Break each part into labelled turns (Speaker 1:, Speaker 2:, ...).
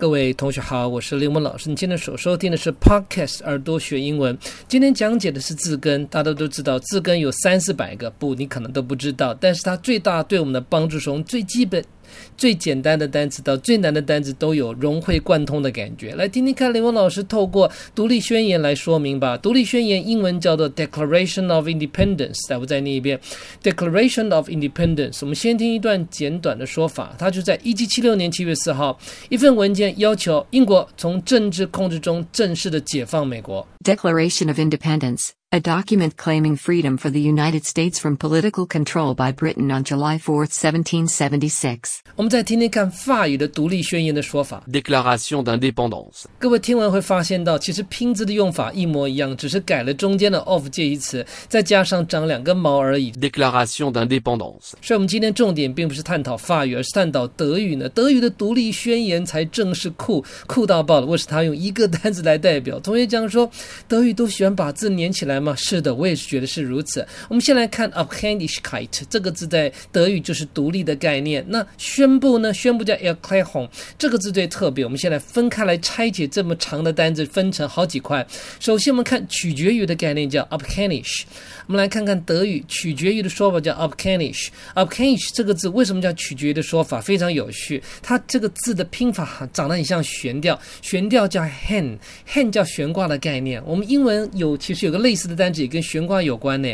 Speaker 1: 各位同学好，我是林文老师。你今天所收听的是 Podcast 耳朵学英文。今天讲解的是字根，大家都知道字根有三四百个，不，你可能都不知道。但是它最大对我们的帮助，从最基本。最简单的单词到最难的单词都有融会贯通的感觉。来听听看，林文老师透过独立宣言来说明吧。独立宣言英文叫做 Declaration of Independence。来，我再念一遍 Declaration of Independence。我们先听一段简短的说法。它就在一七七六年七月四号，一份文件要求英国从政治控制中正式的解放美国。
Speaker 2: Declaration of Independence. A document claiming freedom for the United States from political control by Britain on July 4, 1776.
Speaker 1: 我们再听听看法语的独立宣言的说法。
Speaker 3: Déclaration d'indépendance.
Speaker 1: 各位听完会发现到，其实拼字的用法一模一样，只是改了中间的 of 介系词，再加上长两根毛而已。
Speaker 3: Déclaration d'indépendance.
Speaker 1: 所以，我们今天重点并不是探讨法语，而是探讨德语呢。德语的独立宣言才正是酷酷到爆了。为什么它用一个单词来代表？同学讲说，德语都喜欢把字连起来吗？是的，我也是觉得是如此。我们先来看 abhandigkeit 这个字在德语就是独立的概念。那宣布呢？宣布叫 erklären 这个字最特别。我们先来分开来拆解这么长的单字，分成好几块。首先，我们看取决于的概念叫 abhandish。我们来看看德语取决于的说法叫 Abhängig。Abhängig 这个字为什么叫取决于的说法？非常有趣。它这个字的拼法长得很像悬吊，悬吊叫 h a n h a n 叫悬挂的概念。我们英文有其实有个类似的单词也跟悬挂有关呢。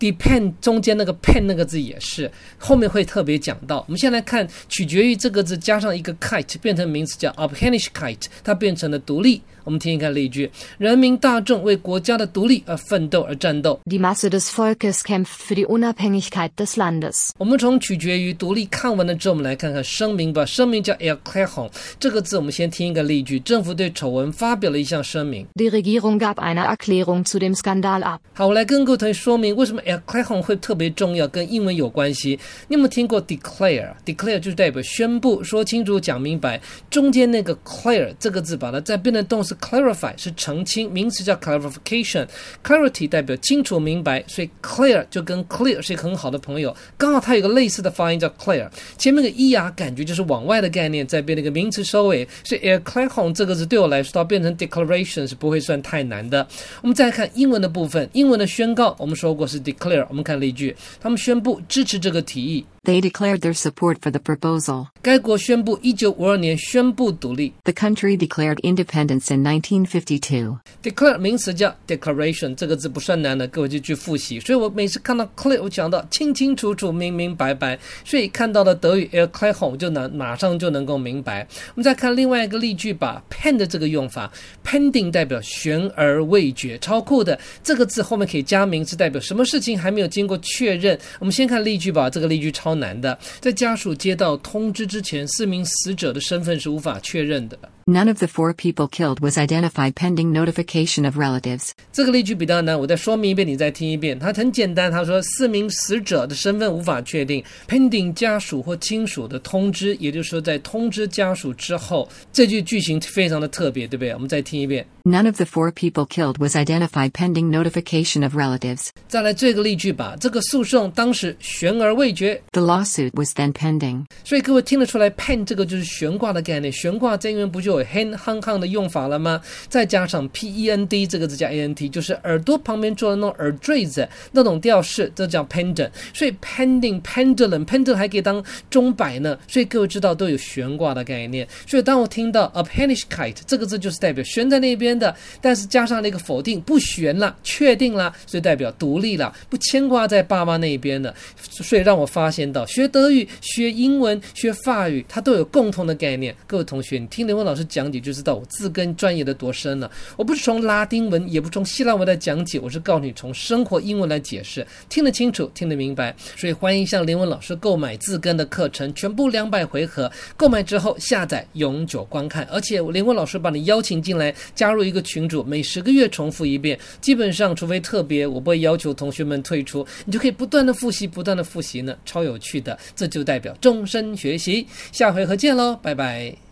Speaker 1: Depend 中间那个 pen 那个字也是，后面会特别讲到。我们先来看取决于这个字加上一个 kite 变成名词叫 Abhängigkeit，它变成了独立。我们听一看例句：人民大众为国家的独立而奋斗而战斗。
Speaker 4: Die Masse des Volkes kämpft für die Unabhängigkeit des Landes.
Speaker 1: 我们从取决于独立看完了之后，我们来看看声明吧。声明叫 Erklärung，这个字我们先听一个例句：政府对丑闻发表了一项声明。
Speaker 4: Die Regierung gab eine Erklärung zu dem Skandal ab.
Speaker 1: 好，我来跟各位同学说明为什么 Erklärung 会特别重要，跟英文有关系。你有没有听过 declare？declare 就是代表宣布、说清楚、讲明白。中间那个 clear 这个字，把它再变成动词 clarify 是澄清，名词叫 clarification。clarity 代表清楚明白，所以 clear 就跟 clear 是一个很好的朋友。刚好它有个类似的发音叫 clear，前面个 e 啊，感觉就是往外的概念，再变那个名词收尾。所以 Erklärung 这个字对我来说，它变成 declaration 是不会算太难的。我们再看英文的部分，英文的宣告，我们说过是 declare。Clear，我们看例句，他们宣布支持这个提议。
Speaker 2: They declared their support for the proposal.
Speaker 1: 该国宣布一九五二年宣布独立。
Speaker 2: The country declared independence in 1952.
Speaker 1: declare 名词叫 declaration，这个字不算难的，各位就去复习。所以我每次看到 clear，我讲到清清楚楚、明明白白。所以看到了德语 Erklärung 就能马上就能够明白。我们再看另外一个例句吧，pen 的这个用法，pending 代表悬而未决，超酷的。这个字后面可以加名词，代表什么事情还没有经过确认。我们先看例句吧，这个例句超难的，在家属接到通知之前，四名死者的身份是无法确认的。
Speaker 2: None of the four people killed was identified pending notification of relatives.
Speaker 1: 这个例句比较难，我再说明一遍，你再听一遍。它很简单，他说四名死者的身份无法确定，pending 家属或亲属的通知，也就是说在通知家属之后，这句句型非常的特别，对不对？我们再听一遍。
Speaker 2: None of the four people killed was identified pending notification of relatives.
Speaker 1: 再来这个例句吧，这个诉讼当时悬而未决，
Speaker 2: The lawsuit was then pending.
Speaker 1: 所以各位听得出来，pen 这个就是悬挂的概念。悬挂在英文不就 有 hang hang 的用法了吗？再加上 p e n d 这个字加 a n t，就是耳朵旁边做的那种耳坠子那种吊饰，这叫 pendant。所以 pending pendulum，pendulum 还可以当钟摆呢。所以各位知道都有悬挂的概念。所以当我听到 Abhängigkeit 这个字，就是代表悬在那边的，但是加上那个否定，不悬了，确定了，所以代表独立了，不牵挂在爸妈那边的。所以让我发现到，学德语、学英文、学法语，它都有共同的概念。各位同学，你听刘文老师讲解就知道我字根专业的多深了。我不是从拉丁文，也不从希腊文来讲解，我是告诉你从生活英文来解释，听得清楚，听得明白。所以欢迎向林文老师购买字根的课程，全部两百回合，购买之后下载永久观看，而且林文老师把你邀请进来，加入一个群组，每十个月重复一遍，基本上除非特别，我不会要求同学们退出，你就可以不断的复习，不断的复习呢，超有趣的，这就代表终身学习。下回合见喽，拜拜。